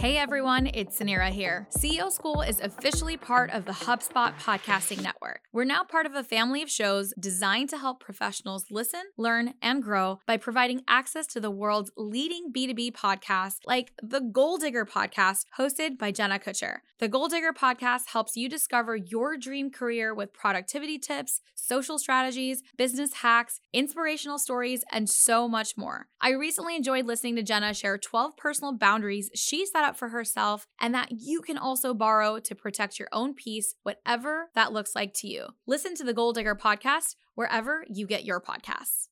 Hey everyone, it's Suneera here. CEO School is officially part of the HubSpot podcasting network. We're now part of a family of shows designed to help professionals listen, learn, and grow by providing access to the world's leading B2B podcasts like the Goal Digger podcast hosted by Jenna Kutcher. The Goal Digger podcast helps you discover your dream career with productivity tips, social strategies, business hacks, inspirational stories, and so much more. I recently enjoyed listening to Jenna share 12 personal boundaries she set up for herself and that you can also borrow to protect your own peace, whatever that looks like to you. Listen to the Goal Digger podcast wherever you get your podcasts.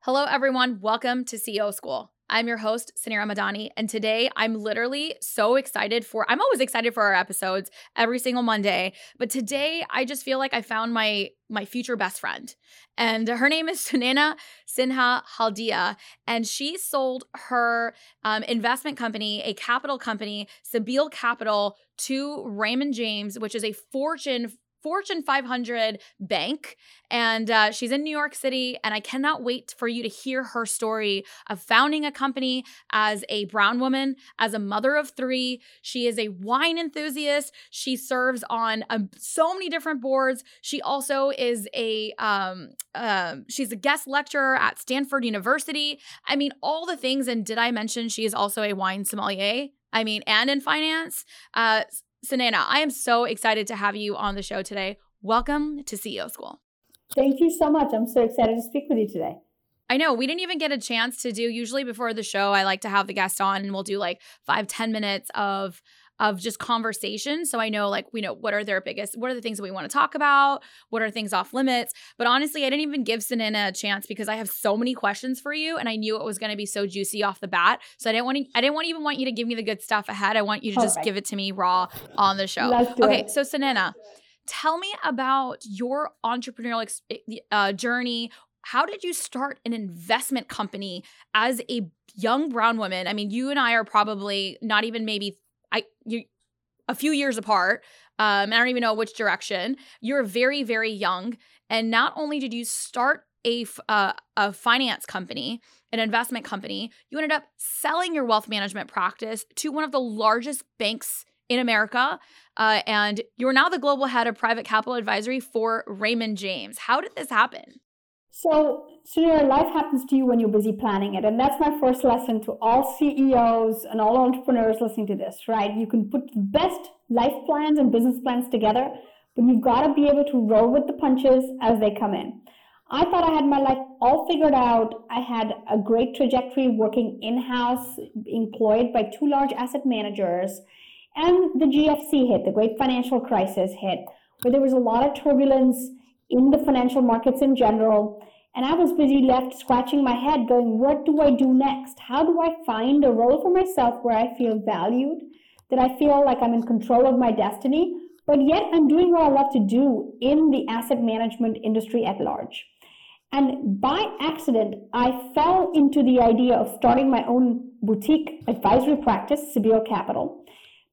Hello, everyone. Welcome to CEO School. I'm your host, Suneera Madhani, and today I'm literally so excited for I'm always excited for our episodes every single Monday, but today I just feel like I found my my future best friend. And her name is Sunaina Sinha Haldea, and she sold her um, investment company, a capital company, Cebile Capital, to Raymond James, which is a Fortune Fortune 500 bank. And uh, she's in New York City. And I cannot wait for you to hear her story of founding a company as a brown woman, as a mother of three. She is a wine enthusiast. She serves on um, so many different boards. She also is a, um, uh, she's a guest lecturer at Stanford University. I mean, all the things. And did I mention she is also a wine sommelier? I mean, and in finance. Uh, Sunaina, I am so excited to have you on the show today. Welcome to CEO School. Thank you so much. I'm so excited to speak with you today. I know we didn't even get a chance to do. Usually before the show, I like to have the guest on, and we'll do like five, ten minutes of of just conversation. So I know like we know what are their biggest, what are the things that we want to talk about, what are things off limits. But honestly, I didn't even give Sunaina a chance because I have so many questions for you, and I knew it was going to be so juicy off the bat. So I didn't want to, I didn't want even want you to give me the good stuff ahead. I want you to All just right. give it to me raw on the show. okay, it. so Sunaina. Tell me about your entrepreneurial uh, journey how did you start an investment company as a young brown woman? I mean, you and I are probably not even maybe I you a few years apart. Um, I don't even know which direction. You're very, very young, and not only did you start a uh, a finance company, an investment company, you ended up selling your wealth management practice to one of the largest banks in America, uh, and you're now the global head of private capital advisory for Raymond James. How did this happen? So, Sunil, life happens to you when you're busy planning it. And that's my first lesson to all CEOs and all entrepreneurs listening to this, right? You can put the best life plans and business plans together, but you've got to be able to roll with the punches as they come in. I thought I had my life all figured out. I had a great trajectory working in house, employed by two large asset managers. And the GFC hit, the great financial crisis hit, where there was a lot of turbulence in the financial markets in general. And I was busy left scratching my head, going, What do I do next? How do I find a role for myself where I feel valued, that I feel like I'm in control of my destiny, but yet I'm doing what I love to do in the asset management industry at large? And by accident, I fell into the idea of starting my own boutique advisory practice, Cebile Capital,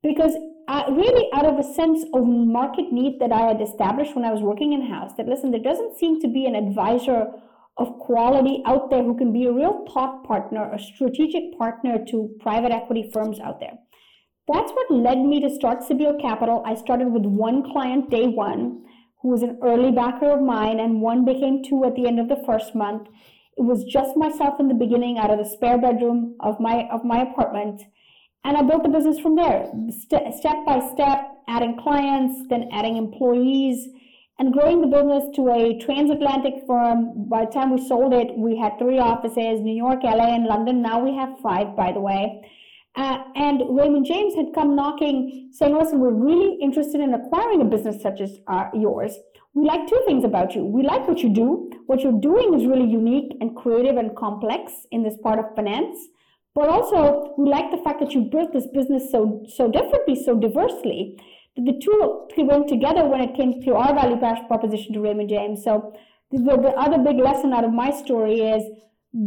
because uh, really out of a sense of market need that I had established when I was working in house that listen, there doesn't seem to be an advisor of quality out there who can be a real thought partner, a strategic partner to private equity firms out there. That's what led me to start Cebile Capital. I started with one client day one who was an early backer of mine, and one became two at the end of the first month. It was just myself in the beginning out of the spare bedroom of my of my apartment And I built the business from there, st- step by step, adding clients, then adding employees, and growing the business to a transatlantic firm. By the time we sold it, we had three offices New York, LA, and London. Now we have five, by the way. Uh, and Raymond James had come knocking, saying, Listen, we're really interested in acquiring a business such as uh, yours. We like two things about you. We like what you do. What you're doing is really unique and creative and complex in this part of finance. But also, we like the fact that you built this business so so differently, so diversely. The two went together when it came to our value proposition to Raymond James. So the other big lesson out of my story is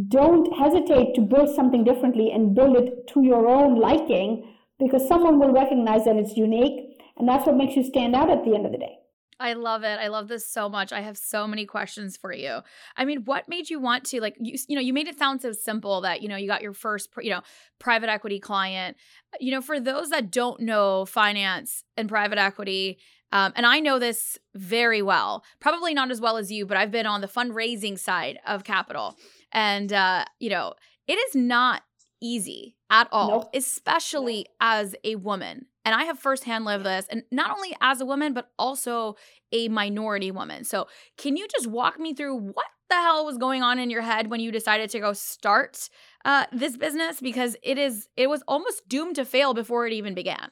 don't hesitate to build something differently and build it to your own liking because someone will recognize that it's unique and that's what makes you stand out at the end of the day. I love it. I love this so much. I have so many questions for you. I mean, what made you want to like you you know, you made it sound so simple that, you know, you got your first, you know, private equity client. You know, for those that don't know finance and private equity, um, and I know this very well, probably not as well as you, but I've been on the fundraising side of capital. And, uh, you know, it is not easy at all, nope. especially as a woman. And I have firsthand lived this, and not only as a woman, but also a minority woman. So, can you just walk me through what the hell was going on in your head when you decided to go start uh, this business? Because it is, it was almost doomed to fail before it even began.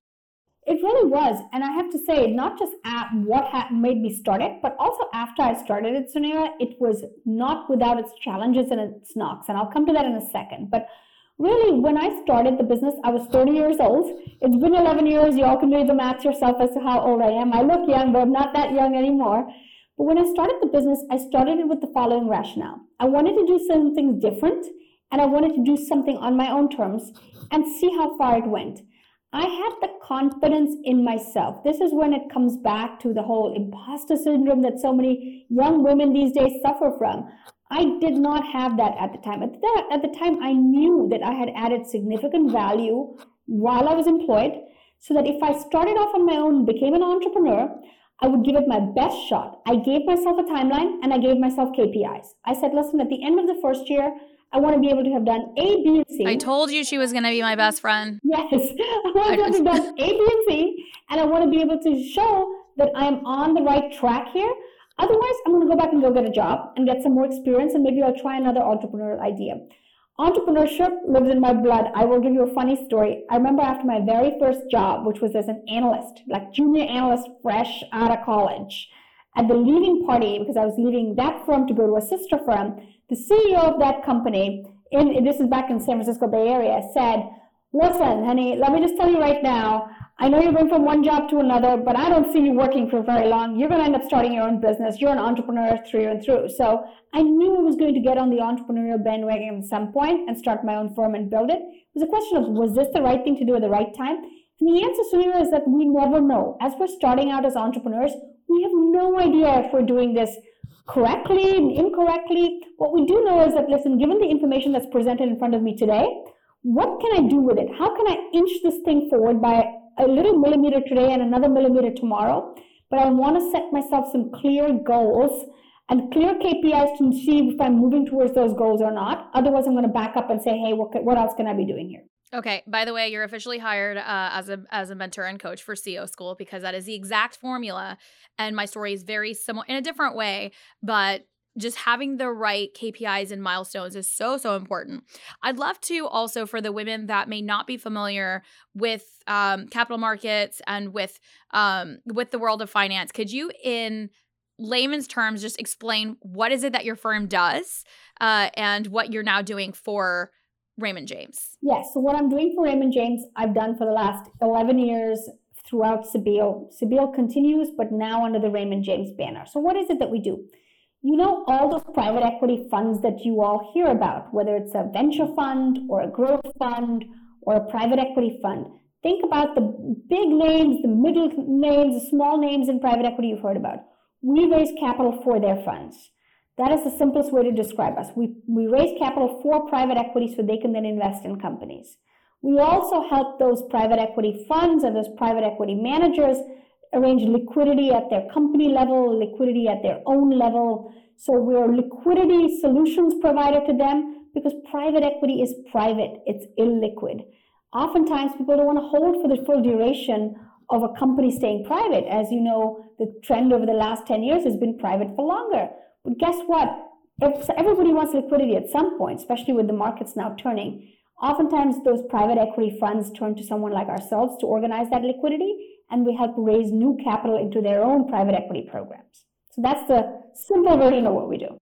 It really was. And I have to say, not just at what ha- made me start it, but also after I started it, Suneera, it was not without its challenges and its knocks. And I'll come to that in a second. But really, when I started the business, I was 30 years old. It's been 11 years. You all can do the math yourself as to how old I am. I look young, but I'm not that young anymore. But when I started the business, I started it with the following rationale I wanted to do something different, and I wanted to do something on my own terms and see how far it went. I had the confidence in myself. This is when it comes back to the whole imposter syndrome that so many young women these days suffer from. I did not have that at the time. At the, at the time, I knew that I had added significant value while I was employed, so that if I started off on my own became an entrepreneur, I would give it my best shot. I gave myself a timeline and I gave myself KPIs. I said, listen, at the end of the first year, I want to be able to have done A, B, and C. I told you she was going to be my best friend. Yes. I want to have done A, B, and C, and I want to be able to show that I'm on the right track here. Otherwise, I'm going to go back and go get a job and get some more experience, and maybe I'll try another entrepreneurial idea. Entrepreneurship lives in my blood. I will give you a funny story. I remember after my very first job, which was as an analyst, like junior analyst, fresh out of college, at the leaving party, because I was leaving that firm to go to a sister firm, the CEO of that company, in, this is back in San Francisco Bay Area, said, listen, honey, let me just tell you right now, I know you're going from one job to another, but I don't see you working for very long. You're going to end up starting your own business. You're an entrepreneur through and through. So I knew I was going to get on the entrepreneurial bandwagon at some point and start my own firm and build it. It was a question of was this the right thing to do at the right time? And the answer, Suneera, is that we never know. As we're starting out as entrepreneurs, we have no idea if we're doing this correctly and incorrectly. What we do know is that, listen, given the information that's presented in front of me today, what can I do with it? How can I inch this thing forward by a little millimeter today and another millimeter tomorrow? But I want to set myself some clear goals and clear KPIs to see if I'm moving towards those goals or not. Otherwise, I'm going to back up and say, hey, what, what else can I be doing here? Okay. By the way, you're officially hired uh, as a as a mentor and coach for CEO School because that is the exact formula, and my story is very similar in a different way, but just having the right KPIs and milestones is so, so important. I'd love to also, for the women that may not be familiar with um, capital markets and with um, with the world of finance, could you, in layman's terms, just explain what is it that your firm does uh, and what you're now doing for Raymond James? Yes. So what I'm doing for Raymond James, I've done for the last 11 years throughout Cebile. Cebile continues, but now under the Raymond James banner. So what is it that we do? You know, all those private equity funds that you all hear about, whether it's a venture fund or a growth fund or a private equity fund. Think about the big names, the middle names, the small names in private equity you've heard about. We raise capital for their funds. That is the simplest way to describe us. We, we raise capital for private equity so they can then invest in companies. We also help those private equity funds and those private equity managers arrange liquidity at their company level, liquidity at their own level. So we're liquidity solutions provider to them because private equity is private, it's illiquid. Oftentimes, people don't want to hold for the full duration of a company staying private. As you know, the trend over the last 10 years has been private for longer. But guess what? If everybody wants liquidity at some point, especially with the markets now turning. Oftentimes, those private equity funds turn to someone like ourselves to organize that liquidity, and we help raise new capital into their own private equity programs. So that's the simple version of what we do.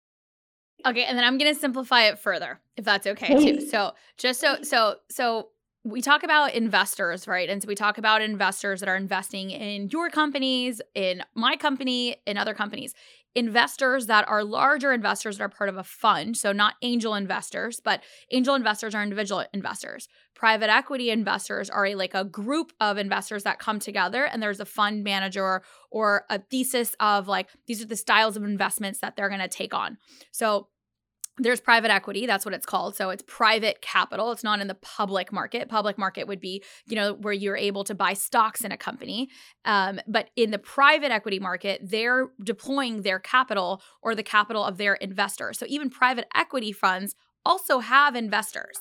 Okay, and then I'm going to simplify it further, if that's okay Please. too. So, just so so so we talk about investors, right? And so we talk about investors that are investing in your companies, in my company, in other companies. Investors that are larger investors that are part of a fund. So, not angel investors, but angel investors are individual investors. Private equity investors are a, like a group of investors that come together, and there's a fund manager or a thesis of like, these are the styles of investments that they're going to take on. So, there's private equity that's what it's called so it's private capital it's not in the public market. Public market would be you know where you're able to buy stocks in a company um, but in the private equity market they're deploying their capital or the capital of their investors. So even private equity funds also have investors.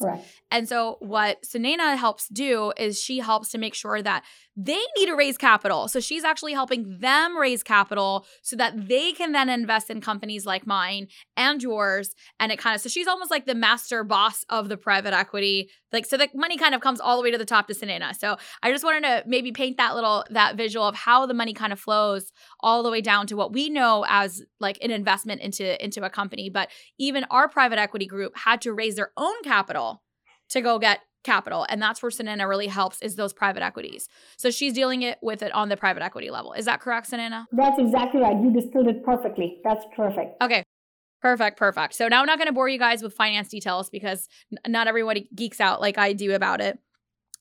And so what Sunaina helps do is she helps to make sure that they need to raise capital. So she's actually helping them raise capital so that they can then invest in companies like mine and yours. And it kind of, so she's almost like the master boss of the private equity. Like, so the money kind of comes all the way to the top to Sunaina. So I just wanted to maybe paint that little, that visual of how the money kind of flows all the way down to what we know as like an investment into, into a company. But even our private equity group had to raise their own capital to go get capital and that's where Sunaina really helps is those private equities. So she's dealing it with it on the private equity level. Is that correct, Sunaina? That's exactly right. You distilled it perfectly. That's perfect. Okay. Perfect, perfect. So now I'm not going to bore you guys with finance details because not everybody geeks out like I do about it.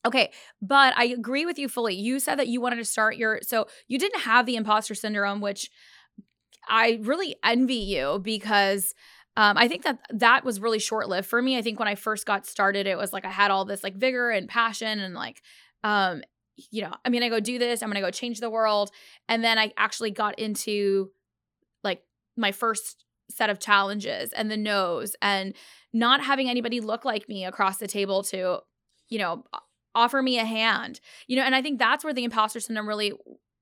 Okay, but I agree with you fully. You said that you wanted to start your so you didn't have the imposter syndrome which I really envy you because um, I think that that was really short lived for me. I think when I first got started, it was like I had all this like vigor and passion and like, um, you know, I'm gonna go do this. I'm gonna go change the world. And then I actually got into like my first set of challenges and the no's and not having anybody look like me across the table to, you know, offer me a hand. You know, and I think that's where the imposter syndrome really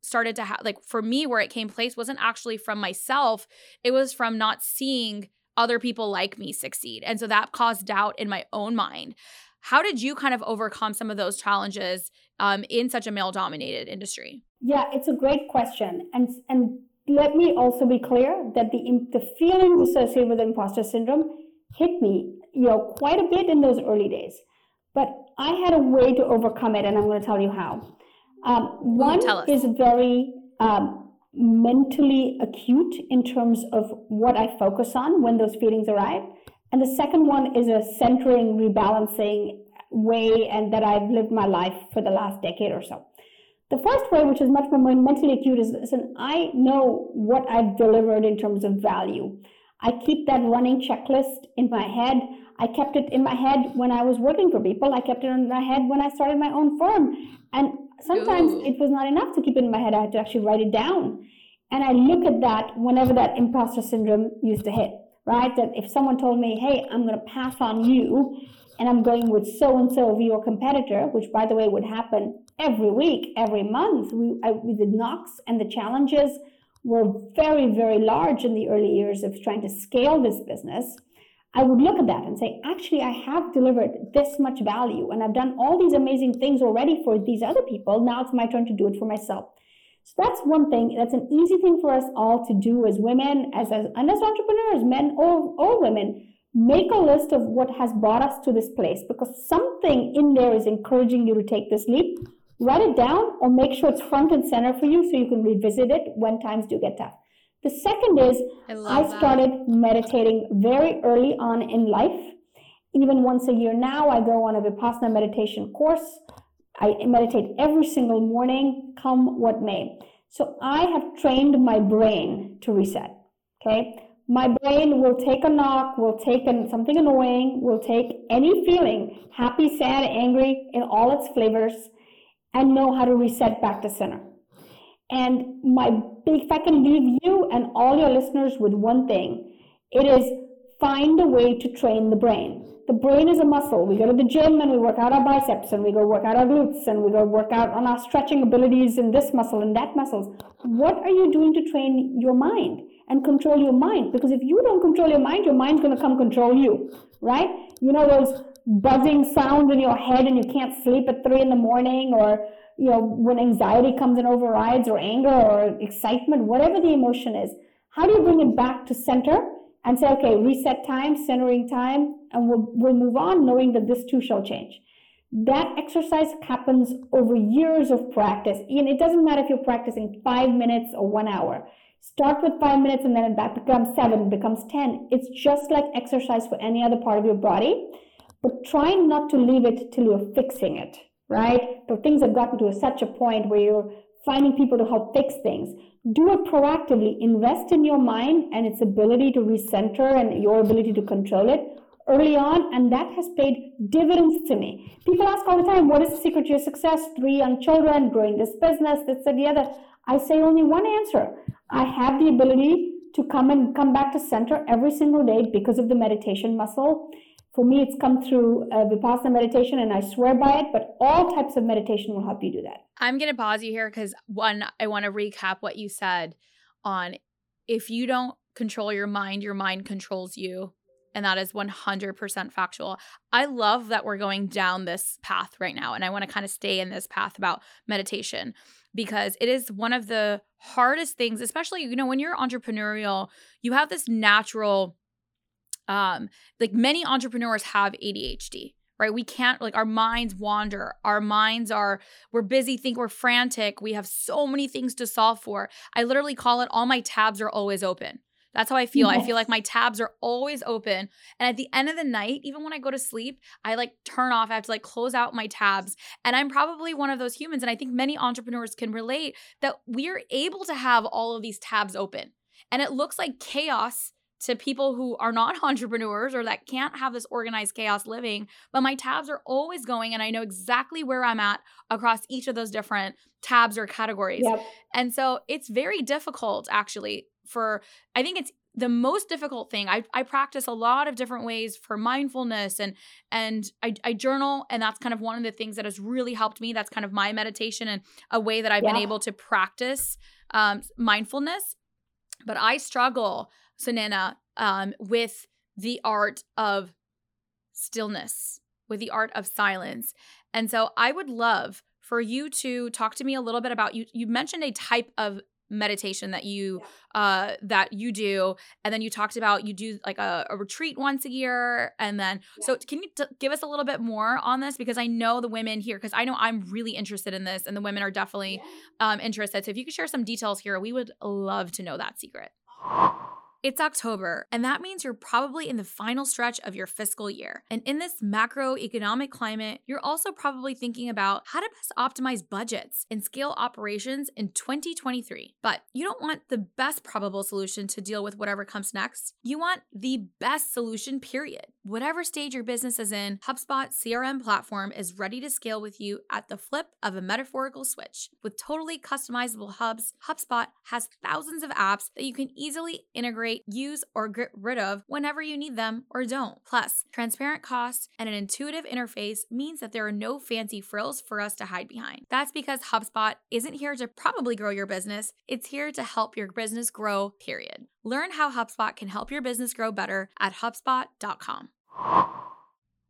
started to have like for me where it came place wasn't actually from myself. It was from not seeing other people like me succeed. And so that caused doubt in my own mind. How did you kind of overcome some of those challenges um, in such a male dominated industry? Yeah, it's a great question. And, and let me also be clear that the, the feelings associated with imposter syndrome hit me, you know, quite a bit in those early days. But I had a way to overcome it, and I'm going to tell you how. Um, one is very um, mentally acute in terms of what I focus on when those feelings arrive. And the second one is a centering, rebalancing way, and that I've lived my life for the last decade or so. The first way, which is much more mentally acute, is listen, I know what I've delivered in terms of value. I keep that running checklist in my head. I kept it in my head when I was working for people. I kept it in my head when I started my own firm. And sometimes Ooh. it was not enough to keep it in my head. I had to actually write it down. And I look at that whenever that imposter syndrome used to hit, right? That if someone told me, hey, I'm going to pass on you and I'm going with so and so of your competitor, which by the way would happen every week, every month, we, I, the knocks and the challenges were very, very large in the early years of trying to scale this business. I would look at that and say, actually, I have delivered this much value and I've done all these amazing things already for these other people. Now it's my turn to do it for myself. So that's one thing. That's an easy thing for us all to do as women, as, as and as entrepreneurs, men or, or women. Make a list of what has brought us to this place because something in there is encouraging you to take this leap. Write it down or make sure it's front and center for you so you can revisit it when times do get tough. The second is I, I started that. meditating very early on in life. Even once a year now, I go on a Vipassana meditation course. I meditate every single morning, come what may. So I have trained my brain to reset. Okay. My brain will take a knock, will take an, something annoying, will take any feeling, happy, sad, angry, in all its flavors, and know how to reset back to center. And my big, if I can leave you and all your listeners with one thing, it is find a way to train the brain. The brain is a muscle. We go to the gym and we work out our biceps and we go work out our glutes and we go work out on our stretching abilities in this muscle and that muscles. What are you doing to train your mind and control your mind? Because if you don't control your mind, your mind's going to come control you, right? You know those buzzing sounds in your head and you can't sleep at three in the morning or you know when anxiety comes and overrides or anger or excitement whatever the emotion is how do you bring it back to center and say okay reset time centering time and we'll, we'll move on knowing that this too shall change? That exercise happens over years of practice. And it doesn't matter if you're practicing five minutes or one hour. Start with five minutes and then that becomes seven becomes ten. It's just like exercise for any other part of your body but try not to leave it till you're fixing it, right? So things have gotten to such a point where you're finding people to help fix things. Do it proactively. Invest in your mind and its ability to recenter and your ability to control it early on, and that has paid dividends to me. People ask all the time, what is the secret to your success? Three young children, growing this business, this and the other. I say only one answer. I have the ability to come and come back to center every single day because of the meditation muscle for me, it's come through uh, Vipassana meditation, and I swear by it, but all types of meditation will help you do that. I'm going to pause you here because, one, I want to recap what you said on if you don't control your mind, your mind controls you. And that is 100% factual. I love that we're going down this path right now. And I want to kind of stay in this path about meditation because it is one of the hardest things, especially, you know, when you're entrepreneurial, you have this natural um like many entrepreneurs have ADHD right we can't like our minds wander our minds are we're busy think we're frantic we have so many things to solve for i literally call it all my tabs are always open that's how I feel. Yes. I feel like my tabs are always open. And at the end of the night, even when I go to sleep, I like turn off. I have to like close out my tabs. And I'm probably one of those humans. And I think many entrepreneurs can relate that we are able to have all of these tabs open. And it looks like chaos to people who are not entrepreneurs or that can't have this organized chaos living, but my tabs are always going and I know exactly where I'm at across each of those different tabs or categories. Yep. And so it's very difficult actually for I think it's the most difficult thing I, I practice a lot of different ways for mindfulness and and I, I journal and that's kind of one of the things that has really helped me that's kind of my meditation and a way that i've yeah. been able to practice um, mindfulness but i struggle Sunaina, um, with the art of stillness, with the art of silence. And so I would love for you to talk to me a little bit about you. You mentioned a type of meditation that you uh that you do and then you talked about you do like a, a retreat once a year and then so can you t- give us a little bit more on this? Because i know the women here because i know i'm really interested in this and the women are definitely um interested. So if you could share some details here we would love to know that secret it's October, and that means you're probably in the final stretch of your fiscal year. And in this macroeconomic climate, you're also probably thinking about how to best optimize budgets and scale operations in 2023. But you don't want the best probable solution to deal with whatever comes next. You want the best solution, period. Whatever stage your business is in, HubSpot CRM platform is ready to scale with you at the flip of a metaphorical switch. With totally customizable hubs, HubSpot has thousands of apps that you can easily integrate use, or get rid of whenever you need them or don't. Plus, transparent costs and an intuitive interface means that there are no fancy frills for us to hide behind. That's because HubSpot isn't here to probably grow your business, it's here to help your business grow, period. Learn how HubSpot can help your business grow better at HubSpot.com.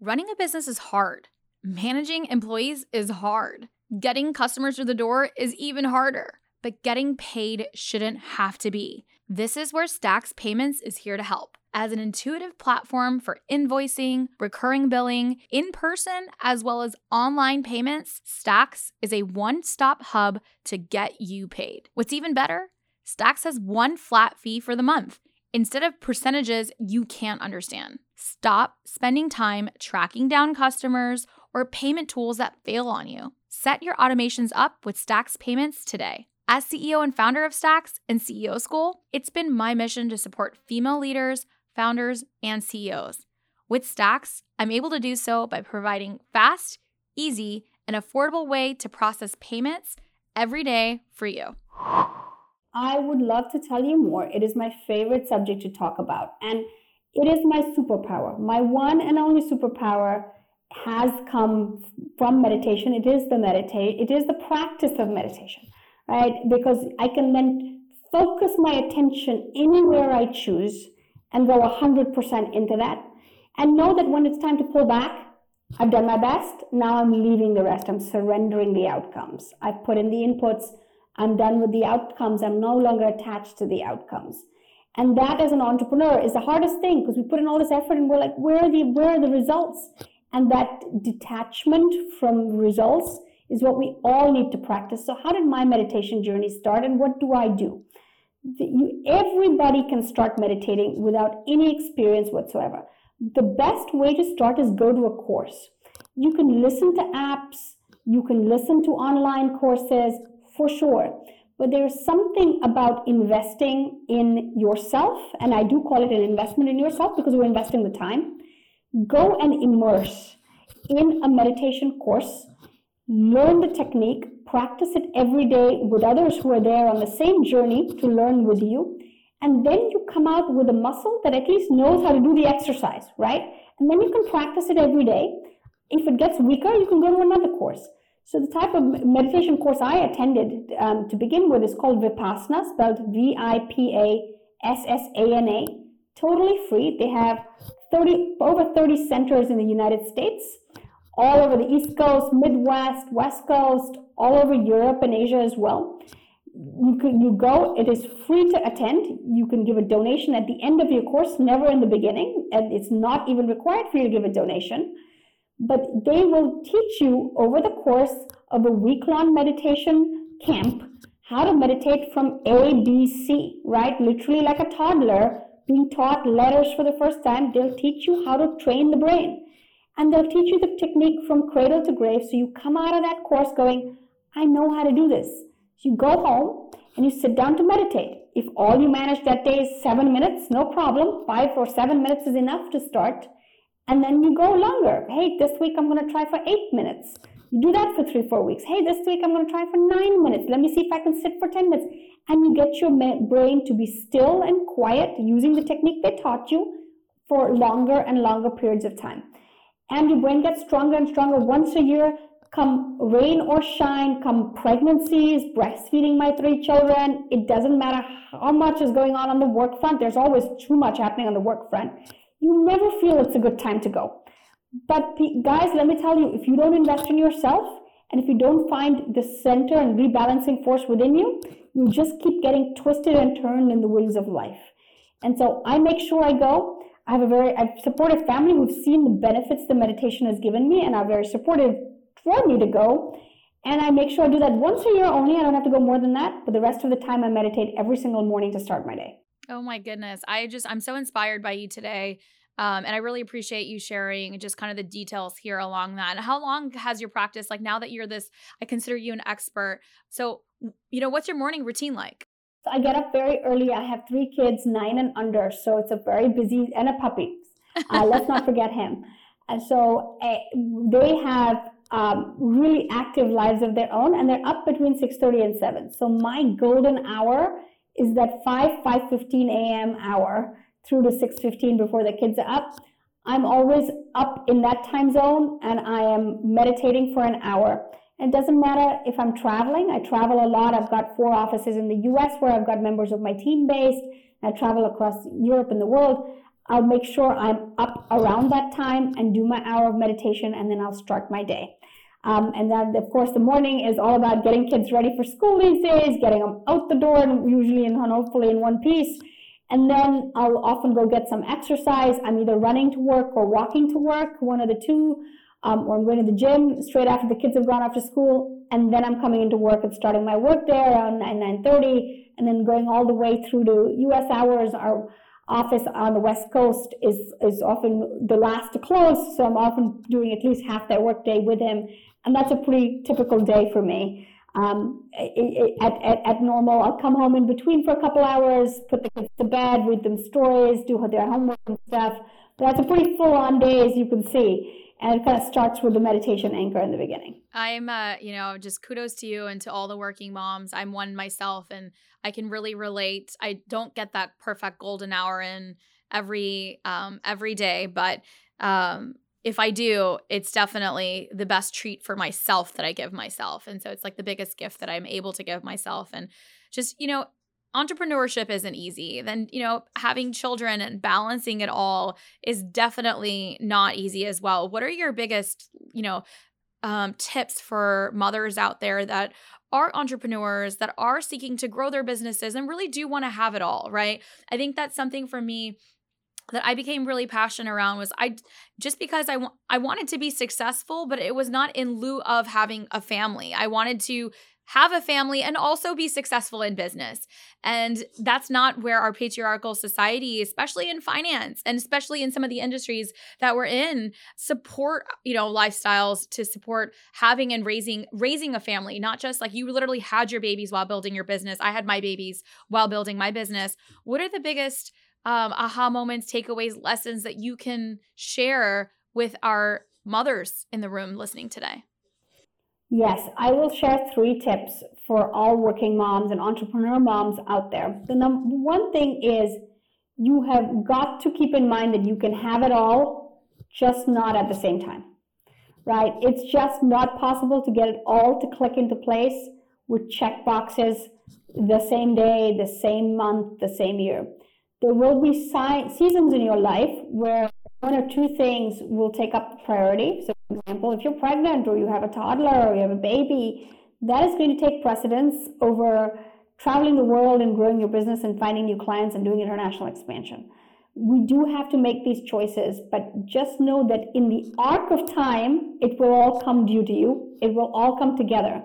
Running a business is hard. Managing employees is hard. Getting customers through the door is even harder. But getting paid shouldn't have to be. This is where Stax Payments is here to help. As an intuitive platform for invoicing, recurring billing, in person, as well as online payments, Stax is a one stop hub to get you paid. What's even better? Stax has one flat fee for the month instead of percentages you can't understand. Stop spending time tracking down customers or payment tools that fail on you. Set your automations up with Stax Payments today. As CEO and founder of Stax and CEO School, it's been my mission to support female leaders, founders, and CEOs. With Stax, I'm able to do so by providing fast, easy, and affordable way to process payments every day for you. I would love to tell you more. It is my favorite subject to talk about. And it is my superpower. My one and only superpower has come from meditation. It is the meditate. It is the practice of meditation, right? Because I can then focus my attention anywhere I choose and go 100% into that and know that when it's time to pull back, I've done my best. Now I'm leaving the rest. I'm surrendering the outcomes. I've put in the inputs. I'm done with the outcomes. I'm no longer attached to the outcomes. And that as an entrepreneur is the hardest thing because we put in all this effort and we're like, where are the where are the results? And that detachment from results is what we all need to practice. So how did my meditation journey start and what do I do? You, everybody can start meditating without any experience whatsoever. The best way to start is go to a course. You can listen to apps, you can listen to online courses for sure but there's something about investing in yourself, and I do call it an investment in yourself because we're investing the time. Go and immerse in a meditation course, learn the technique, practice it every day with others who are there on the same journey to learn with you. And then you come out with a muscle that at least knows how to do the exercise, right? And then you can practice it every day. If it gets weaker, you can go to another course. So the type of meditation course I attended um, to begin with is called Vipassana, spelled V-I-P-A-S-S-A-N-A. Totally free. They have 30 over 30 centers in the United States, all over the East Coast, Midwest, West Coast, all over Europe and Asia as well. You can you go. It is free to attend. You can give a donation at the end of your course, never in the beginning, and it's not even required for you to give a donation but they will teach you over the course of a week long meditation camp how to meditate from A, B, C, right? Literally like a toddler being taught letters for the first time. They'll teach you how to train the brain. And they'll teach you the technique from cradle to grave. So you come out of that course going, I know how to do this. So you go home and you sit down to meditate. If all you manage that day is seven minutes, no problem. Five or seven minutes is enough to start. And then you go longer. Hey, this week I'm going to try for eight minutes. You do that for three, four weeks. Hey, this week I'm going to try for nine minutes. Let me see if I can sit for 10 minutes. And you get your brain to be still and quiet using the technique they taught you for longer and longer periods of time. And your brain gets stronger and stronger once a year. Come rain or shine, come pregnancies, breastfeeding my three children. It doesn't matter how much is going on on the work front. There's always too much happening on the work front you never feel it's a good time to go. But guys, let me tell you, if you don't invest in yourself and if you don't find the center and rebalancing force within you, you just keep getting twisted and turned in the wheels of life. And so I make sure I go. I have a very I've supportive family who've seen the benefits the meditation has given me and are very supportive for me to go. And I make sure I do that once a year only. I don't have to go more than that. But the rest of the time I meditate every single morning to start my day. Oh my goodness. I just, I'm so inspired by you today. Um, and I really appreciate you sharing just kind of the details here along that. How long has your practice, like now that you're this, I consider you an expert. So, you know, what's your morning routine like? I get up very early. I have three kids, nine and under. So it's a very busy, and a puppy. Uh, let's not forget him. And so uh, they have um, really active lives of their own, and they're up between 6.30 and 7. So my golden hour is that 5 5:15 a.m. hour through to 6:15 before the kids are up. I'm always up in that time zone and I am meditating for an hour. It doesn't matter if I'm traveling. I travel a lot. I've got four offices in the US where I've got members of my team based. I travel across Europe and the world. I'll make sure I'm up around that time and do my hour of meditation and then I'll start my day. Um, and then, of course, the morning is all about getting kids ready for school these days, getting them out the door, and usually and hopefully in one piece. And then I'll often go get some exercise. I'm either running to work or walking to work, one of the two, um, or I'm going to the gym straight after the kids have gone off to school. And then I'm coming into work and starting my work there around 9, 9.30, and then going all the way through to U.S. hours. Our office on the West Coast is, is often the last to close, so I'm often doing at least half that work day with him and that's a pretty typical day for me. Um, at, at, at normal, I'll come home in between for a couple hours, put the kids to bed, read them stories, do their homework and stuff. But that's a pretty full on day, as you can see. And it kind of starts with the meditation anchor in the beginning. I'm, uh, you know, just kudos to you and to all the working moms. I'm one myself, and I can really relate. I don't get that perfect golden hour in every um, every day, but um, if I do, it's definitely the best treat for myself that I give myself. And so it's like the biggest gift that I'm able to give myself. And just, you know, entrepreneurship isn't easy. Then, you know, having children and balancing it all is definitely not easy as well. What are your biggest, you know, um, tips for mothers out there that are entrepreneurs that are seeking to grow their businesses and really do want to have it all, right? I think that's something for me that I became really passionate around was I just because I want I wanted to be successful, but it was not in lieu of having a family. I wanted to have a family and also be successful in business. And that's not where our patriarchal society, especially in finance and especially in some of the industries that we're in, support, you know, lifestyles to support having and raising raising a family, not just like you literally had your babies while building your business. I had my babies while building my business. What are the biggest um, aha moments, takeaways, lessons that you can share with our mothers in the room listening today? Yes, I will share three tips for all working moms and entrepreneur moms out there. The number one thing is you have got to keep in mind that you can have it all, just not at the same time. Right? It's just not possible to get it all to click into place with check boxes the same day, the same month, the same year there will be si- seasons in your life where one or two things will take up priority. So, example, if you're pregnant or you have a toddler or you have a baby, that is going to take precedence over traveling the world and growing your business and finding new clients and doing international expansion. We do have to make these choices, but just know that in the arc of time, it will all come due to you. It will all come together.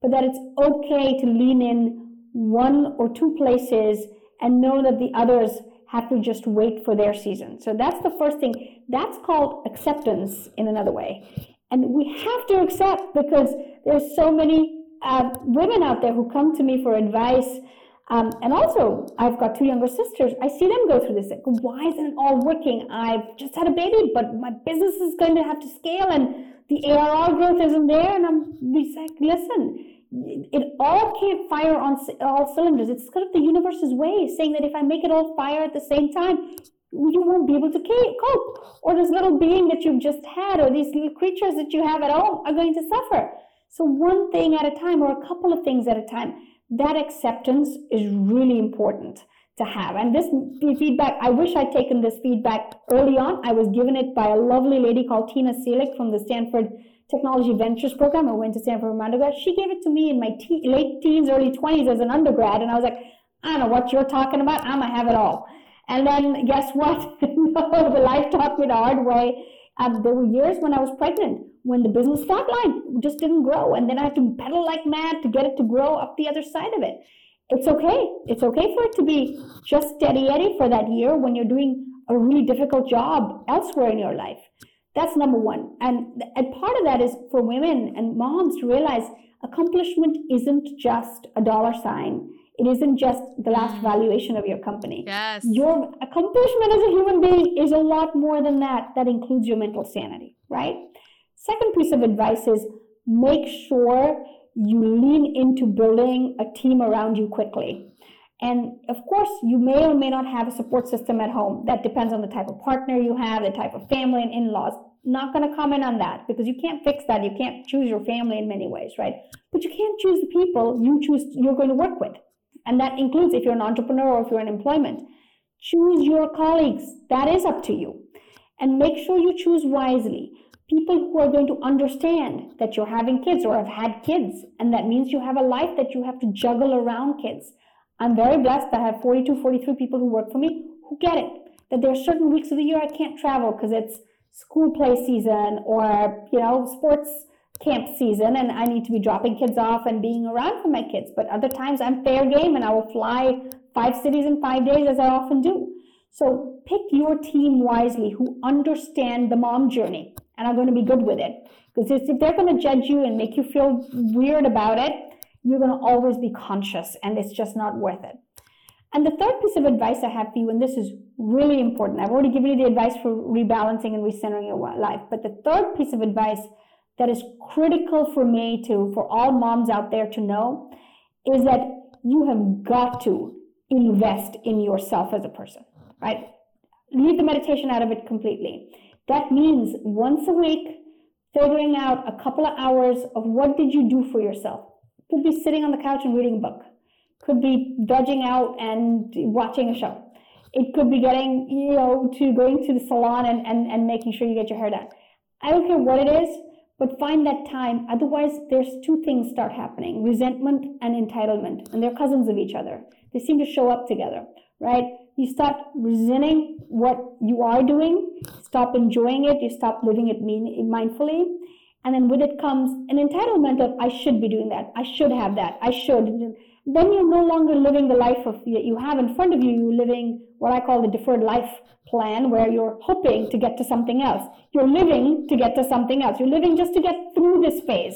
But that it's okay to lean in one or two places and know that the others have to just wait for their season. So that's the first thing. That's called acceptance in another way. And we have to accept because there's so many uh, women out there who come to me for advice. Um, and also, I've got two younger sisters. I see them go through this. Like, Why isn't it all working? I've just had a baby, but my business is going to have to scale, and the ARR growth isn't there. And I'm like, listen, it all can't fire on all cylinders. It's kind of the universe's way, saying that if I make it all fire at the same time, you won't be able to cope. Or this little being that you've just had, or these little creatures that you have at home are going to suffer. So, one thing at a time, or a couple of things at a time, that acceptance is really important to have. And this feedback, I wish I'd taken this feedback early on. I was given it by a lovely lady called Tina Seelig from the Stanford Technology Ventures program. I went to Stanford for undergrad. She gave it to me in my te- late teens, early 20s as an undergrad. And I was like, I don't know what you're talking about. I'm going to have it all. And then guess what? the life taught me the hard way. Um, there were years when I was pregnant when the business flatline just didn't grow. And then I had to pedal like mad to get it to grow up the other side of it. It's okay. It's okay for it to be just steady Eddie for that year when you're doing a really difficult job elsewhere in your life. That's number one. And, and part of that is for women and moms to realize accomplishment isn't just a dollar sign. It isn't just the last mm. valuation of your company. Yes. Your accomplishment as a human being is a lot more than that. That includes your mental sanity, right? Second piece of advice is make sure you lean into building a team around you quickly. And of course, you may or may not have a support system at home. That depends on the type of partner you have, the type of family and in laws. Not going to comment on that because you can't fix that. You can't choose your family in many ways, right? But you can't choose the people you choose you're going to work with. And that includes if you're an entrepreneur or if you're in employment. Choose your colleagues. That is up to you. And make sure you choose wisely. People who are going to understand that you're having kids or have had kids. And that means you have a life that you have to juggle around kids I'm very blessed that I have 42, 43 people who work for me who get it. That there are certain weeks of the year I can't travel because it's school play season or, you know, sports camp season and I need to be dropping kids off and being around for my kids. But other times I'm fair game and I will fly five cities in five days as I often do. So pick your team wisely who understand the mom journey and are going to be good with it. Because if they're going to judge you and make you feel weird about it, you're going to always be conscious and it's just not worth it. And the third piece of advice I have for you, and this is really important, I've already given you the advice for rebalancing and recentering your life, but the third piece of advice that is critical for me to, for all moms out there to know, is that you have got to invest in yourself as a person, right? leave the meditation out of it completely. That means once a week, figuring out a couple of hours of what did you do for yourself. Could be sitting on the couch and reading a book. Could be dodging out and watching a show. It could be getting, you know, to going to the salon and, and, and making sure you get your hair done. I don't care what it is, but find that time. Otherwise, there's two things start happening resentment and entitlement, and they're cousins of each other. They seem to show up together, right? You start resenting what you are doing, stop enjoying it, you stop living it mindfully. And then with it comes an entitlement of, I should be doing that, I should have that, I should. Then you're no longer living the life of that you have in front of you, you're living what I call the deferred life plan where you're hoping to get to something else. You're living to get to something else. You're living just to get through this phase.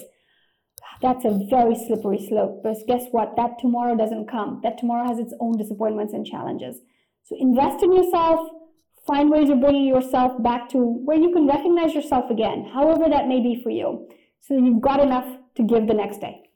That's a very slippery slope. But guess what? That tomorrow doesn't come. That tomorrow has its own disappointments and challenges. So invest in yourself. Find ways of bringing yourself back to where you can recognize yourself again, however that may be for you. So you've got enough to give the next day.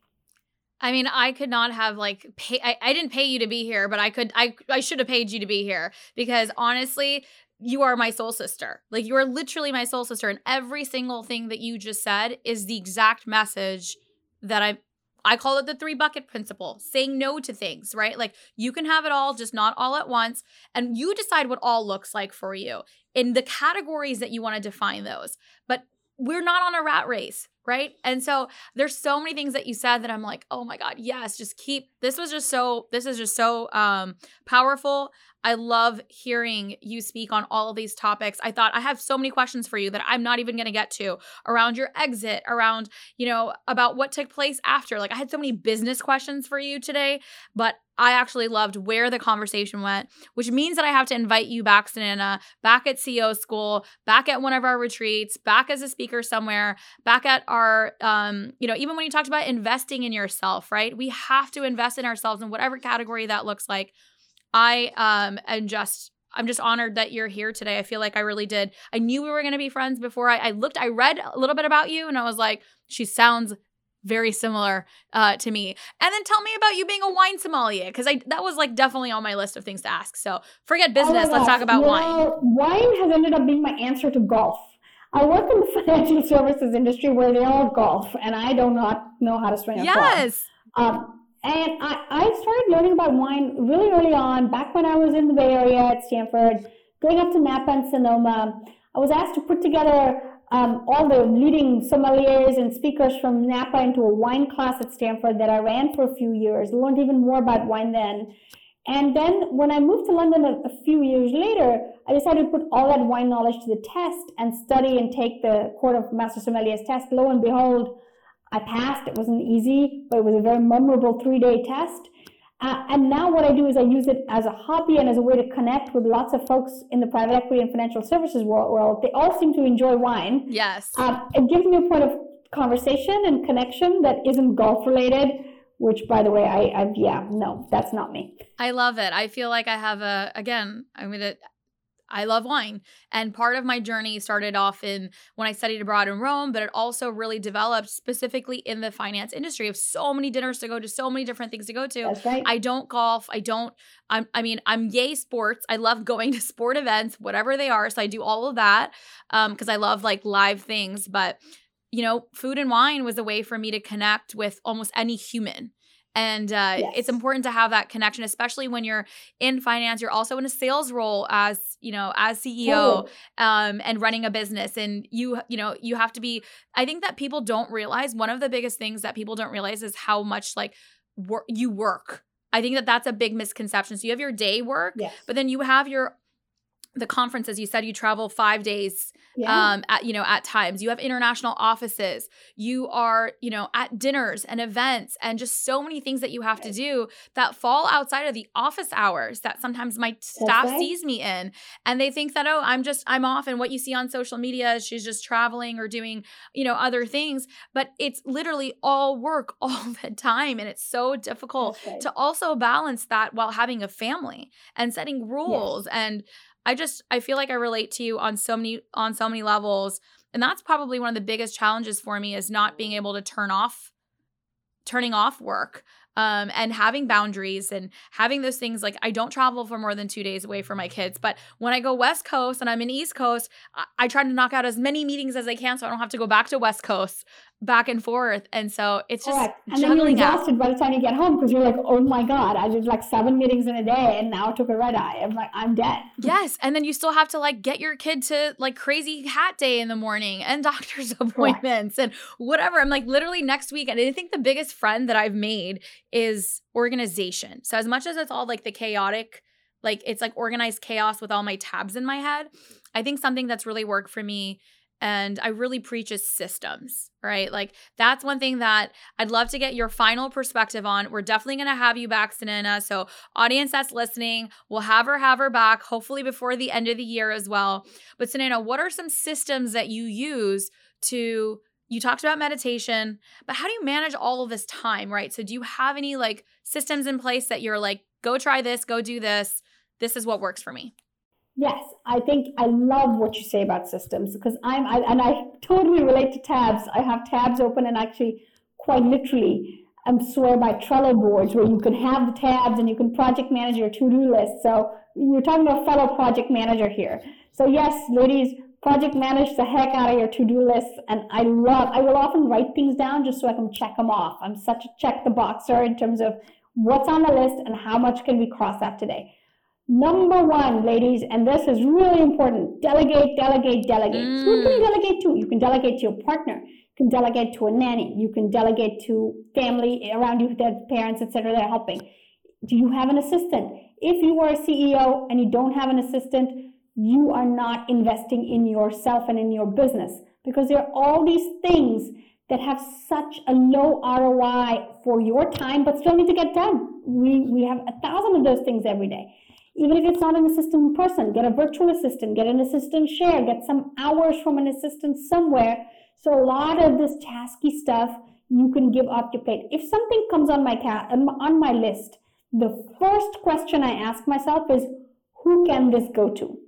I mean, I could not have like pay I, I didn't pay you to be here, but I could I I should have paid you to be here because honestly, you are my soul sister. Like you are literally my soul sister and every single thing that you just said is the exact message that I I call it the three bucket principle, saying no to things, right? Like you can have it all, just not all at once. And you decide what all looks like for you in the categories that you want to define those. But we're not on a rat race right? And so there's so many things that you said that i'm like oh my god yes just keep this was just so this is just so um powerful. I love hearing you speak on all of these topics. I thought i have so many questions for you that i'm not even going to get to around your exit around you know about what took place after. Like i had so many business questions for you today but I actually loved where the conversation went, which means that I have to invite you back, Sunaina, back at CEO school, back at one of our retreats, back as a speaker somewhere, back at our, um, you know, even when you talked about investing in yourself, right? We have to invest in ourselves in whatever category that looks like. I um am just I'm just honored that you're here today. I feel like I really did. I knew we were going to be friends before I, I, looked, I read a little bit about you and I was like, she sounds very similar uh, to me. And then tell me about you being a wine sommelier because I that was like definitely on my list of things to ask. So forget oh business. Oh Let's talk about wine. Wine has ended up being my answer to golf. I work in the financial services industry where they all golf, and I do not know how to swing a yes. club. Um, and I, I started learning about wine really early on, back when I was in the Bay Area at Stanford, going up to Napa and Sonoma. I was asked to put together um, all the leading sommeliers and speakers from Napa into a wine class at Stanford that I ran for a few years, learned even more about wine then. And then when I moved to London a, a, few years later, I decided to put all that wine knowledge to the test and study and take the Court of Master Sommeliers test. Lo and behold, I passed. It wasn't easy, but it was a very memorable three day test. Uh, and now what I do is I use it as a hobby and as a way to connect with lots of folks in the private equity and financial services world. world. They all seem to enjoy wine. Yes. Uh, it gives me a point of conversation and connection that isn't golf related. Which, by the way, I, I yeah, no, that's not me. I love it. I feel like I have a again. I'm gonna I love wine. And part of my journey started off in when I studied abroad in Rome, but it also really developed specifically in the finance industry of so many dinners to go to, so many different things to go to. That's right. I don't golf. I don't, I'm, I mean, I'm yay sports. I love going to sport events, whatever they are. So I do all of that because um, I love like live things. But, you know, food and wine was a way for me to connect with almost any human. And uh, yes. it's important to have that connection especially when you're in finance you're also in a sales role as you know as ceo um, and running a business. And you you know you have to be i think that people don't realize one of the biggest things that people don't realize is how much like work you work. I think that that's a big misconception. So you have your day work yes. but then you have your the conferences you said you travel five days yeah. um at you know at times you have international offices you are you know at dinners and events and just so many things that you have right. to do that fall outside of the office hours that sometimes my staff okay. sees me in and they think that oh i'm just i'm off and what you see on social media is she's just traveling or doing you know other things but it's literally all work all the time and it's so difficult right. to also balance that while having a family and setting rules yes. and I just I feel like I relate to you on so many on so many levels. And that's probably one of the biggest challenges for me is not being able to turn off turning off work. um, and having boundaries and having those things like I don't travel for more than two days away from my kids. But when I go West Coast and I'm in East Coast, I, I try to knock out as many meetings as I can so I don't have to go back to West Coast back and forth. And so it's just Correct. and then you're exhausted by the time you get home because you're like, oh my god, I did like seven meetings in a day, and now I took a red eye. I'm like, I'm dead. Yes, and then you still have to like get your kid to like crazy hat day in the morning and doctor's appointments Correct. and whatever. I'm like literally next week, and I think the biggest friend that I've made is organization. So as much as it's all like the chaotic. Like it's like organized chaos with all my tabs in my head. I think something that's really worked for me and I really preach as systems, right? Like that's one thing that I'd love to get your final perspective on. We're definitely going to have you back, Sunaina. So, audience that's listening, we'll have her have her back, hopefully before the end of the year as well. But Sunaina, what are some systems that you use to you talked about meditation, but how do you manage all of this time, right? So, do you have any like systems in place that you're like, go try this, go do this? This is what works for me. Yes, I think I love what you say about systems because I'm, I, and I totally relate to tabs. I have tabs open and actually, quite literally, I'm swear by Trello boards where you can have the tabs and you can project manage your to do list. So you're talking about fellow project manager here. So yes, ladies, project manage the heck out of your to do list. And I love, I will often write things down just so I can check them off. I'm such a check the boxer in terms of what's on the list and how much can we cross off today. Number one, ladies, and this is really important delegate, delegate, delegate. Mm. Who can you delegate to? You can delegate to your partner, you can delegate to a nanny, you can delegate to family around you, their parents, etc. They're helping. Do you have an assistant? If you are a CEO and you don't have an assistant, you are not investing in yourself and in your business because there are all these things that have such a low ROI for your time but still need to get done. We, we have a thousand of those things every day even if it's not an assistant person, get a virtual assistant, get an assistant share, get some hours from an assistant somewhere. So a lot of this tasky stuff you can give off your plate. If something comes on my cat um, on my list, the first question I ask myself is, who can this go to?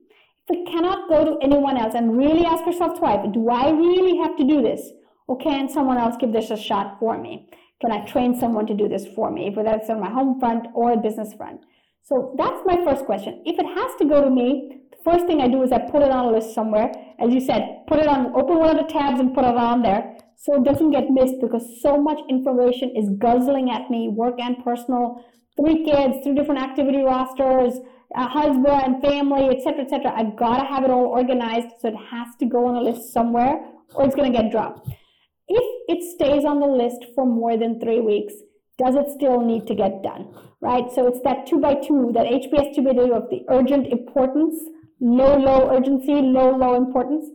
If it cannot go to anyone else, and really ask yourself twice, do I really have to do this? Or can someone else give this a shot for me? Can I train someone to do this for me, whether it's on my home front or a business front? So that's my first question. If it has to go to me, the first thing I do is I put it on a list somewhere. As you said, put it on, open one of the tabs and put it on there so it doesn't get missed because so much information is guzzling at me, work and personal, three kids, three different activity rosters, a husband, and family, etc., etc. I've got to have it all organized so it has to go on a list somewhere or it's going to get dropped. If it stays on the list for more than three weeks, does it still need to get done? Right? So it's that two by two, that HBS two by two of the urgent importance, low, low urgency, low, low importance.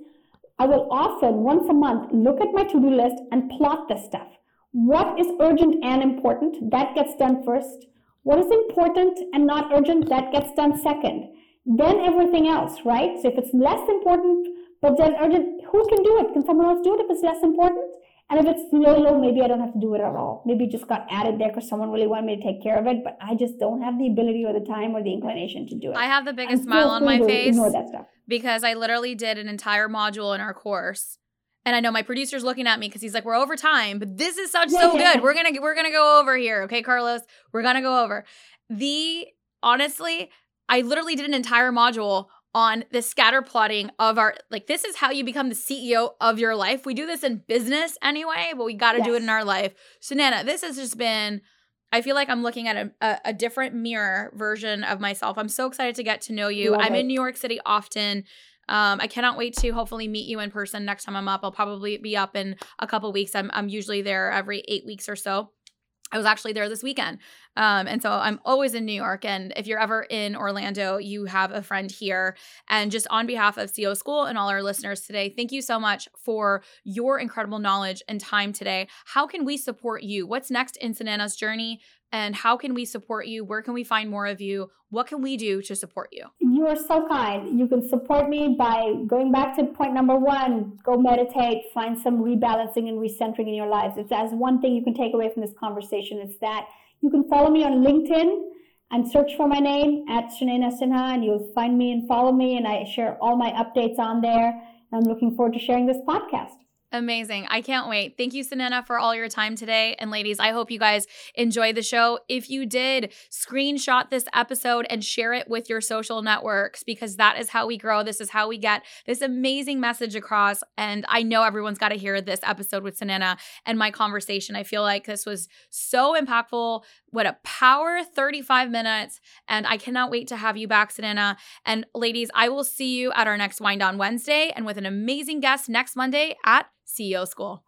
I will often, once a month, look at my to do list and plot this stuff. What is urgent and important? That gets done first. What is important and not urgent? That gets done second. Then everything else, right? So if it's less important, but then urgent, who can do it? Can someone else do it if it's less important? And if it's low, low, maybe I don't have to do it at all. Maybe it just got added there because someone really wanted me to take care of it, but I just don't have the ability or the time or the inclination to do it. I have the biggest smile on my face because I literally did an entire module in our course. And I know my producer's looking at me because he's like, "We're over time, but this is such yeah, so yeah. good. We're gonna we're gonna go over here, okay, Carlos? We're gonna go over the honestly. I literally did an entire module on the scatter plotting of our like this is how you become the CEO of your life. We do this in business anyway, but we got to yes. do it in our life. Sunaina, this has just been I feel like I'm looking at a, a, a different mirror version of myself. I'm so excited to get to know you. Love I'm it. in New York City often. Um, I cannot wait to hopefully meet you in person next time I'm up. I'll probably be up in a couple weeks. I'm I'm usually there every eight weeks or so. I was actually there this weekend. Um, and so I'm always in New York. And if you're ever in Orlando, you have a friend here. And just on behalf of CEO School and all our listeners today, thank you so much for your incredible knowledge and time today. How can we support you? What's next in Sunaina's journey? and how can we support you? Where can we find more of you? What can we do to support you? You are so kind. You can support me by going back to point number one go meditate, find some rebalancing and recentering in your lives. It's as one thing you can take away from this conversation. It's that you can follow me on LinkedIn and search for my name at Sunaina Sinha, and you'll find me and follow me. And I share all my updates on there. I'm looking forward to sharing this podcast. Amazing. I can't wait. Thank you, Sunaina, for all your time today. And ladies, I hope you guys enjoy the show. If you did, screenshot this episode and share it with your social networks because that is how we grow. This is how we get this amazing message across. And I know everyone's got to hear this episode with Sunaina and my conversation. I feel like this was so impactful. What a power 35 minutes. And I cannot wait to have you back, Sunaina. And ladies, I will see you at our next Wind on Wednesday and with an amazing guest next Monday at CEO School.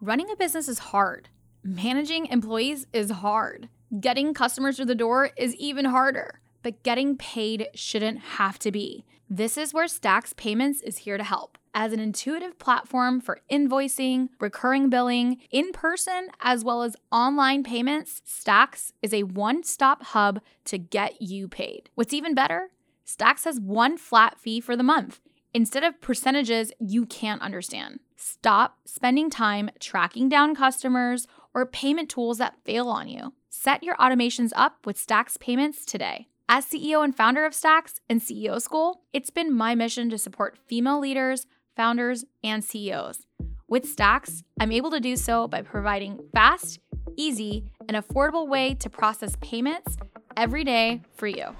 Running a business is hard. Managing employees is hard. Getting customers through the door is even harder. But getting paid shouldn't have to be. This is where Stax Payments is here to help. As an intuitive platform for invoicing, recurring billing, in person, as well as online payments, Stax is a one stop hub to get you paid. What's even better? Stax has one flat fee for the month instead of percentages you can't understand. Stop spending time tracking down customers or payment tools that fail on you. Set your automations up with Stax Payments today. As CEO and founder of Stax and CEO School, it's been my mission to support female leaders, founders, and CEOs. With Stax, I'm able to do so by providing fast, easy, and affordable way to process payments every day for you.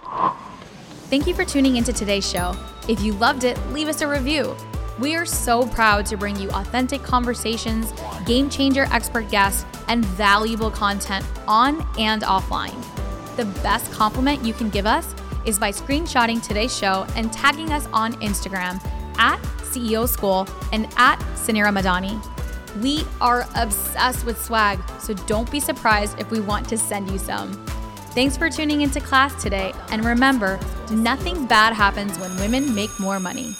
Thank you for tuning into today's show. If you loved it, leave us a review. We are so proud to bring you authentic conversations, game changer expert guests, and valuable content on and offline. The best compliment you can give us is by screenshotting today's show and tagging us on Instagram at CEO School and at Suneera Madhani. We are obsessed with swag, so don't be surprised if we want to send you some. Thanks for tuning into class today, and remember, nothing bad happens when women make more money.